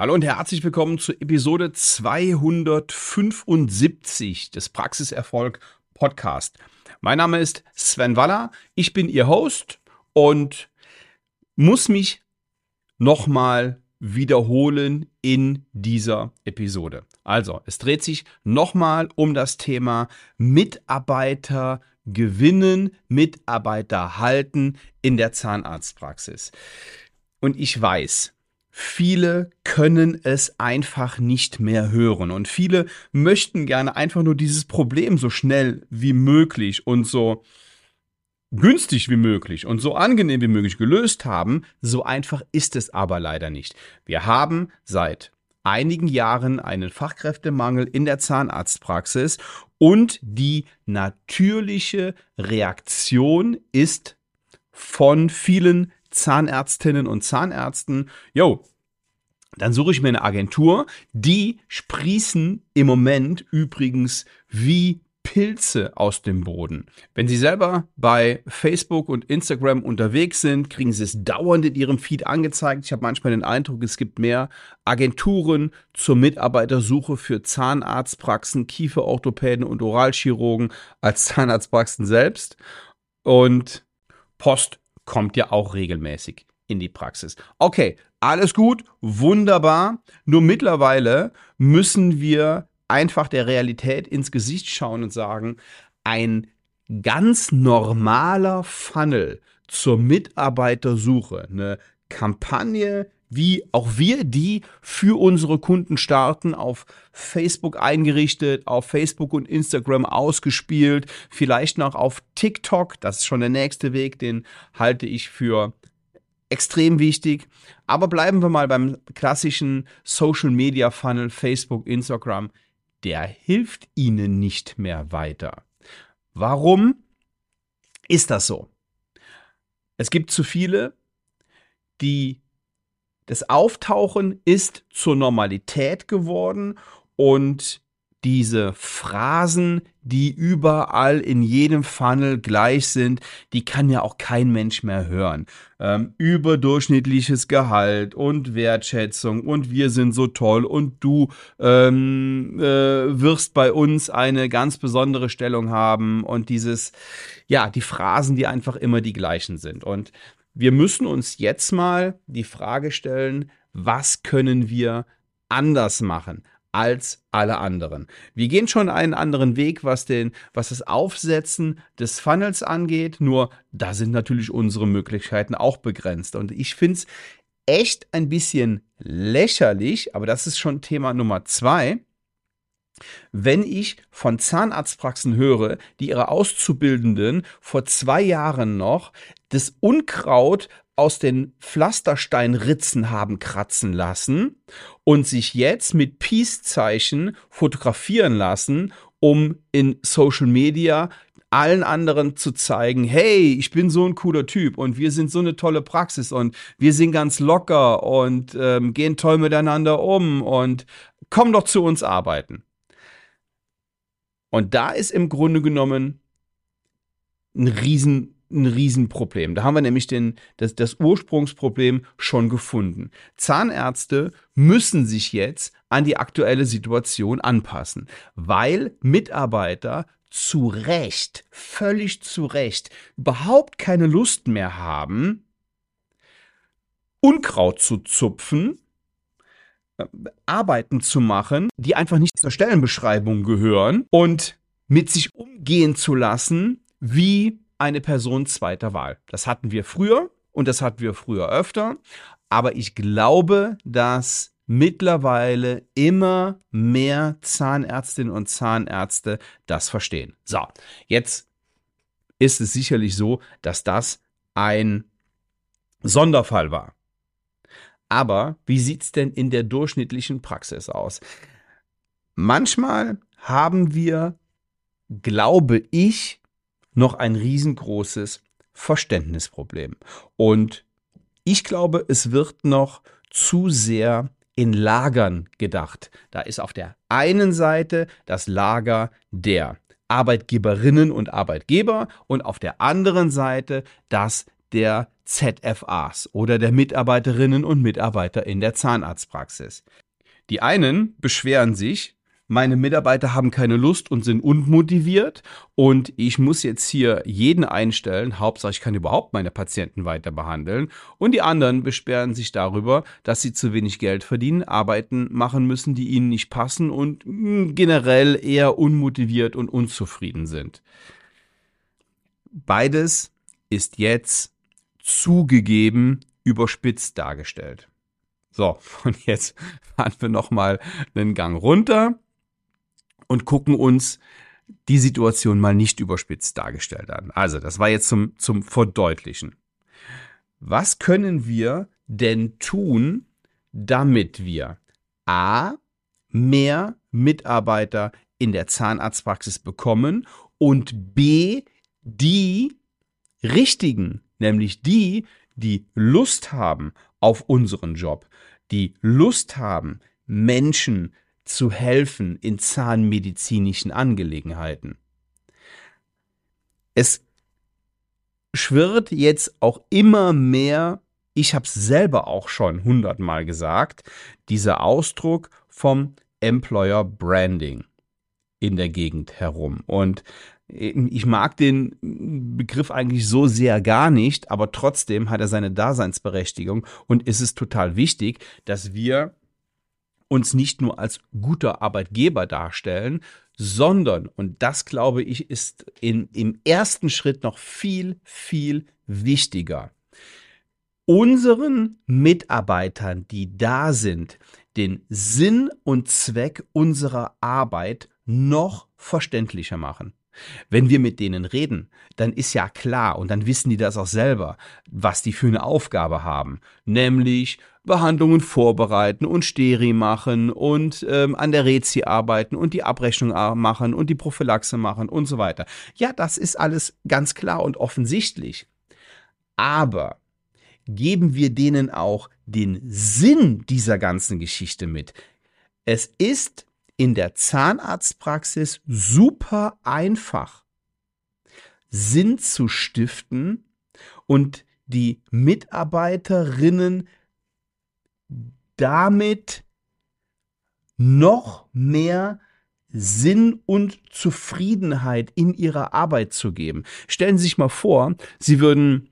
Hallo und herzlich willkommen zur Episode 275 des Praxiserfolg Podcast. Mein Name ist Sven Waller, ich bin Ihr Host und muss mich nochmal wiederholen in dieser Episode. Also, es dreht sich nochmal um das Thema Mitarbeiter gewinnen, Mitarbeiter halten in der Zahnarztpraxis. Und ich weiß, Viele können es einfach nicht mehr hören und viele möchten gerne einfach nur dieses Problem so schnell wie möglich und so günstig wie möglich und so angenehm wie möglich gelöst haben. So einfach ist es aber leider nicht. Wir haben seit einigen Jahren einen Fachkräftemangel in der Zahnarztpraxis und die natürliche Reaktion ist von vielen Zahnärztinnen und Zahnärzten, yo, dann suche ich mir eine Agentur, die sprießen im Moment übrigens wie Pilze aus dem Boden. Wenn Sie selber bei Facebook und Instagram unterwegs sind, kriegen Sie es dauernd in Ihrem Feed angezeigt. Ich habe manchmal den Eindruck, es gibt mehr Agenturen zur Mitarbeitersuche für Zahnarztpraxen, Kieferorthopäden und Oralchirurgen als Zahnarztpraxen selbst. Und Post kommt ja auch regelmäßig in die Praxis. Okay, alles gut, wunderbar. Nur mittlerweile müssen wir einfach der Realität ins Gesicht schauen und sagen, ein ganz normaler Funnel zur Mitarbeitersuche, eine Kampagne, wie auch wir die für unsere Kunden starten, auf Facebook eingerichtet, auf Facebook und Instagram ausgespielt, vielleicht noch auf TikTok, das ist schon der nächste Weg, den halte ich für extrem wichtig. Aber bleiben wir mal beim klassischen Social Media Funnel, Facebook, Instagram. Der hilft Ihnen nicht mehr weiter. Warum ist das so? Es gibt zu viele, die das Auftauchen ist zur Normalität geworden und diese Phrasen, die überall in jedem Funnel gleich sind, die kann ja auch kein Mensch mehr hören. Ähm, überdurchschnittliches Gehalt und Wertschätzung und wir sind so toll und du ähm, äh, wirst bei uns eine ganz besondere Stellung haben und dieses, ja, die Phrasen, die einfach immer die gleichen sind. Und wir müssen uns jetzt mal die Frage stellen, was können wir anders machen als alle anderen. Wir gehen schon einen anderen Weg, was den, was das Aufsetzen des Funnels angeht. Nur da sind natürlich unsere Möglichkeiten auch begrenzt. Und ich finde es echt ein bisschen lächerlich, aber das ist schon Thema Nummer zwei wenn ich von Zahnarztpraxen höre, die ihre Auszubildenden vor zwei Jahren noch das Unkraut aus den Pflastersteinritzen haben kratzen lassen und sich jetzt mit Peace-Zeichen fotografieren lassen, um in Social Media allen anderen zu zeigen, hey, ich bin so ein cooler Typ und wir sind so eine tolle Praxis und wir sind ganz locker und ähm, gehen toll miteinander um und komm doch zu uns arbeiten. Und da ist im Grunde genommen ein Riesen, ein Riesenproblem. Da haben wir nämlich den, das, das Ursprungsproblem schon gefunden. Zahnärzte müssen sich jetzt an die aktuelle Situation anpassen, weil Mitarbeiter zu Recht, völlig zu Recht, überhaupt keine Lust mehr haben, Unkraut zu zupfen Arbeiten zu machen, die einfach nicht zur Stellenbeschreibung gehören und mit sich umgehen zu lassen wie eine Person zweiter Wahl. Das hatten wir früher und das hatten wir früher öfter, aber ich glaube, dass mittlerweile immer mehr Zahnärztinnen und Zahnärzte das verstehen. So, jetzt ist es sicherlich so, dass das ein Sonderfall war. Aber wie sieht's denn in der durchschnittlichen Praxis aus? Manchmal haben wir, glaube ich, noch ein riesengroßes Verständnisproblem. Und ich glaube, es wird noch zu sehr in Lagern gedacht. Da ist auf der einen Seite das Lager der Arbeitgeberinnen und Arbeitgeber und auf der anderen Seite das der ZFAs oder der Mitarbeiterinnen und Mitarbeiter in der Zahnarztpraxis. Die einen beschweren sich, meine Mitarbeiter haben keine Lust und sind unmotiviert und ich muss jetzt hier jeden einstellen. Hauptsache, ich kann überhaupt meine Patienten weiter behandeln. Und die anderen beschweren sich darüber, dass sie zu wenig Geld verdienen, Arbeiten machen müssen, die ihnen nicht passen und hm, generell eher unmotiviert und unzufrieden sind. Beides ist jetzt zugegeben überspitzt dargestellt. So, und jetzt fahren wir nochmal einen Gang runter und gucken uns die Situation mal nicht überspitzt dargestellt an. Also, das war jetzt zum, zum Verdeutlichen. Was können wir denn tun, damit wir A, mehr Mitarbeiter in der Zahnarztpraxis bekommen und B, die richtigen, nämlich die, die Lust haben auf unseren Job, die Lust haben, Menschen zu helfen in zahnmedizinischen Angelegenheiten. Es schwirrt jetzt auch immer mehr, ich habe es selber auch schon hundertmal gesagt, dieser Ausdruck vom Employer Branding in der Gegend herum. Und ich mag den Begriff eigentlich so sehr gar nicht, aber trotzdem hat er seine Daseinsberechtigung und ist es total wichtig, dass wir uns nicht nur als guter Arbeitgeber darstellen, sondern, und das glaube ich, ist in, im ersten Schritt noch viel, viel wichtiger, unseren Mitarbeitern, die da sind, den Sinn und Zweck unserer Arbeit noch verständlicher machen. Wenn wir mit denen reden, dann ist ja klar und dann wissen die das auch selber, was die für eine Aufgabe haben, nämlich Behandlungen vorbereiten und Steri machen und ähm, an der Rezi arbeiten und die Abrechnung machen und die Prophylaxe machen und so weiter. Ja, das ist alles ganz klar und offensichtlich. Aber geben wir denen auch den Sinn dieser ganzen Geschichte mit. Es ist in der Zahnarztpraxis super einfach, Sinn zu stiften und die Mitarbeiterinnen damit noch mehr Sinn und Zufriedenheit in ihrer Arbeit zu geben. Stellen Sie sich mal vor, Sie würden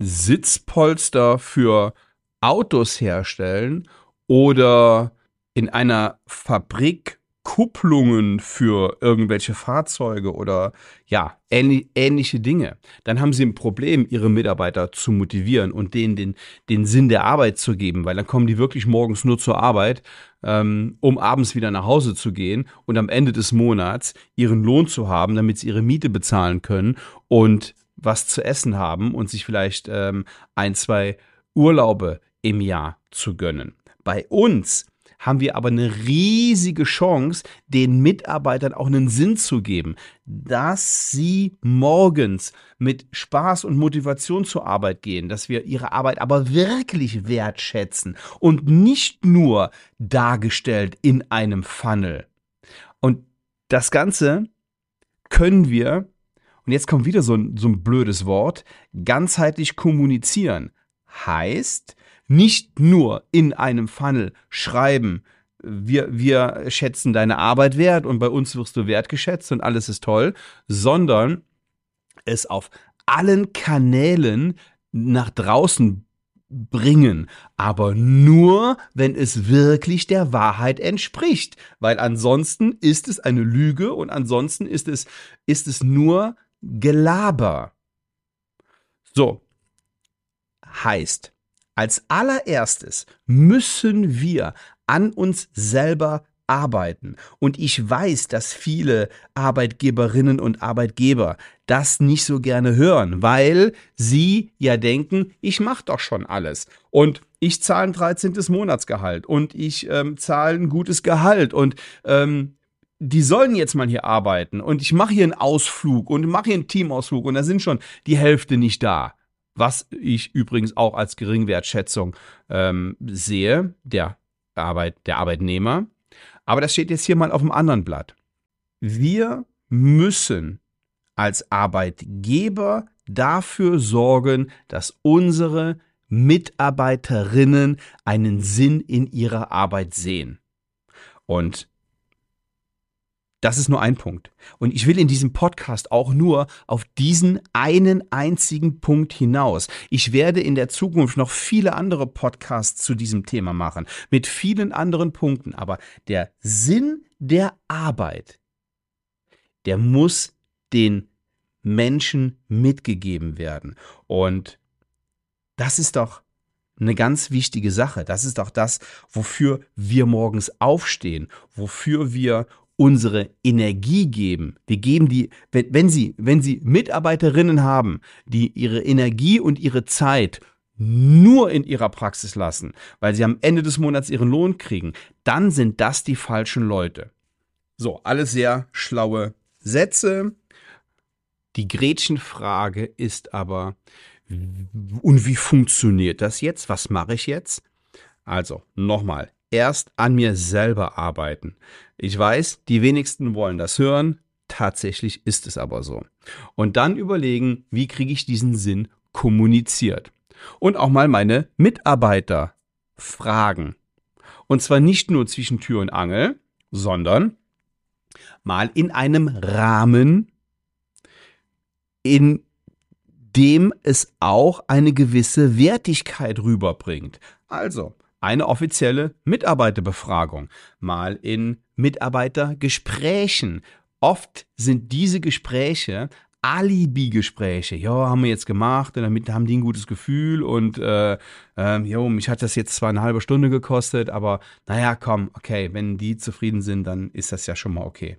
Sitzpolster für Autos herstellen oder in einer Fabrik Kupplungen für irgendwelche Fahrzeuge oder ja, ähnliche Dinge, dann haben sie ein Problem, ihre Mitarbeiter zu motivieren und denen den, den Sinn der Arbeit zu geben, weil dann kommen die wirklich morgens nur zur Arbeit, ähm, um abends wieder nach Hause zu gehen und am Ende des Monats ihren Lohn zu haben, damit sie ihre Miete bezahlen können und was zu essen haben und sich vielleicht ähm, ein, zwei Urlaube im Jahr zu gönnen. Bei uns haben wir aber eine riesige Chance, den Mitarbeitern auch einen Sinn zu geben, dass sie morgens mit Spaß und Motivation zur Arbeit gehen, dass wir ihre Arbeit aber wirklich wertschätzen und nicht nur dargestellt in einem Funnel. Und das Ganze können wir, und jetzt kommt wieder so ein, so ein blödes Wort, ganzheitlich kommunizieren. Heißt, nicht nur in einem Funnel schreiben, wir, wir schätzen deine Arbeit wert und bei uns wirst du wertgeschätzt und alles ist toll, sondern es auf allen Kanälen nach draußen bringen, aber nur, wenn es wirklich der Wahrheit entspricht, weil ansonsten ist es eine Lüge und ansonsten ist es, ist es nur Gelaber. So. Heißt, als allererstes müssen wir an uns selber arbeiten. Und ich weiß, dass viele Arbeitgeberinnen und Arbeitgeber das nicht so gerne hören, weil sie ja denken, ich mache doch schon alles. Und ich zahle ein 13. Monatsgehalt und ich ähm, zahle ein gutes Gehalt und ähm, die sollen jetzt mal hier arbeiten und ich mache hier einen Ausflug und mache hier einen Teamausflug und da sind schon die Hälfte nicht da was ich übrigens auch als Geringwertschätzung ähm, sehe, der, Arbeit, der Arbeitnehmer. Aber das steht jetzt hier mal auf dem anderen Blatt. Wir müssen als Arbeitgeber dafür sorgen, dass unsere Mitarbeiterinnen einen Sinn in ihrer Arbeit sehen. Und das ist nur ein Punkt. Und ich will in diesem Podcast auch nur auf diesen einen einzigen Punkt hinaus. Ich werde in der Zukunft noch viele andere Podcasts zu diesem Thema machen, mit vielen anderen Punkten. Aber der Sinn der Arbeit, der muss den Menschen mitgegeben werden. Und das ist doch eine ganz wichtige Sache. Das ist doch das, wofür wir morgens aufstehen, wofür wir unsere Energie geben. Wir geben die, wenn, wenn Sie, wenn Sie Mitarbeiterinnen haben, die ihre Energie und ihre Zeit nur in ihrer Praxis lassen, weil sie am Ende des Monats ihren Lohn kriegen, dann sind das die falschen Leute. So, alles sehr schlaue Sätze. Die Gretchenfrage ist aber, und wie funktioniert das jetzt? Was mache ich jetzt? Also, nochmal, erst an mir selber arbeiten. Ich weiß, die wenigsten wollen das hören, tatsächlich ist es aber so. Und dann überlegen, wie kriege ich diesen Sinn kommuniziert. Und auch mal meine Mitarbeiter fragen. Und zwar nicht nur zwischen Tür und Angel, sondern mal in einem Rahmen, in dem es auch eine gewisse Wertigkeit rüberbringt. Also, eine offizielle Mitarbeiterbefragung, mal in Mitarbeitergesprächen. Oft sind diese Gespräche Alibi-Gespräche. Ja, haben wir jetzt gemacht und damit haben die ein gutes Gefühl und äh, äh, jo, mich hat das jetzt zwar eine halbe Stunde gekostet, aber naja, komm, okay, wenn die zufrieden sind, dann ist das ja schon mal okay.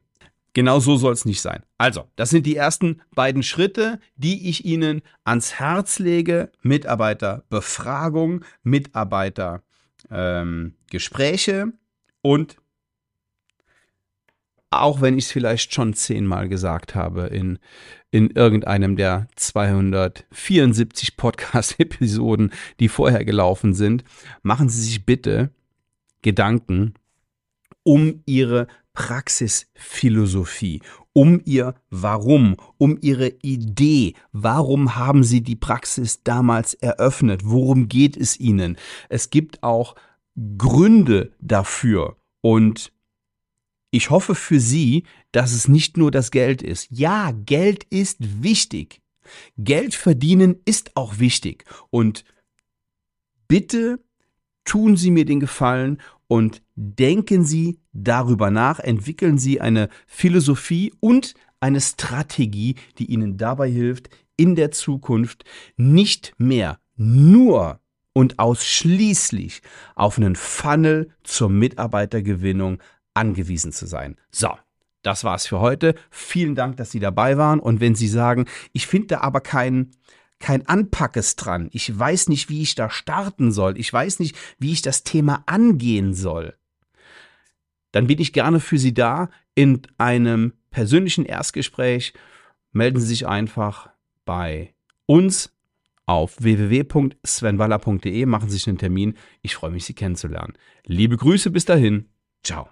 Genau so soll es nicht sein. Also, das sind die ersten beiden Schritte, die ich Ihnen ans Herz lege. Mitarbeiterbefragung, Mitarbeiter ähm, Gespräche und auch wenn ich es vielleicht schon zehnmal gesagt habe in, in irgendeinem der 274 Podcast-Episoden, die vorher gelaufen sind, machen Sie sich bitte Gedanken um Ihre Praxisphilosophie, um Ihr Warum, um Ihre Idee. Warum haben Sie die Praxis damals eröffnet? Worum geht es Ihnen? Es gibt auch Gründe dafür und ich hoffe für Sie, dass es nicht nur das Geld ist. Ja, Geld ist wichtig. Geld verdienen ist auch wichtig. Und bitte tun Sie mir den Gefallen und denken Sie darüber nach, entwickeln Sie eine Philosophie und eine Strategie, die Ihnen dabei hilft, in der Zukunft nicht mehr nur und ausschließlich auf einen Funnel zur Mitarbeitergewinnung angewiesen zu sein. So, das war's für heute. Vielen Dank, dass Sie dabei waren. Und wenn Sie sagen, ich finde da aber kein, kein Anpackes dran, ich weiß nicht, wie ich da starten soll, ich weiß nicht, wie ich das Thema angehen soll, dann bin ich gerne für Sie da in einem persönlichen Erstgespräch. Melden Sie sich einfach bei uns auf www.svenwaller.de, machen Sie sich einen Termin. Ich freue mich, Sie kennenzulernen. Liebe Grüße bis dahin. Ciao.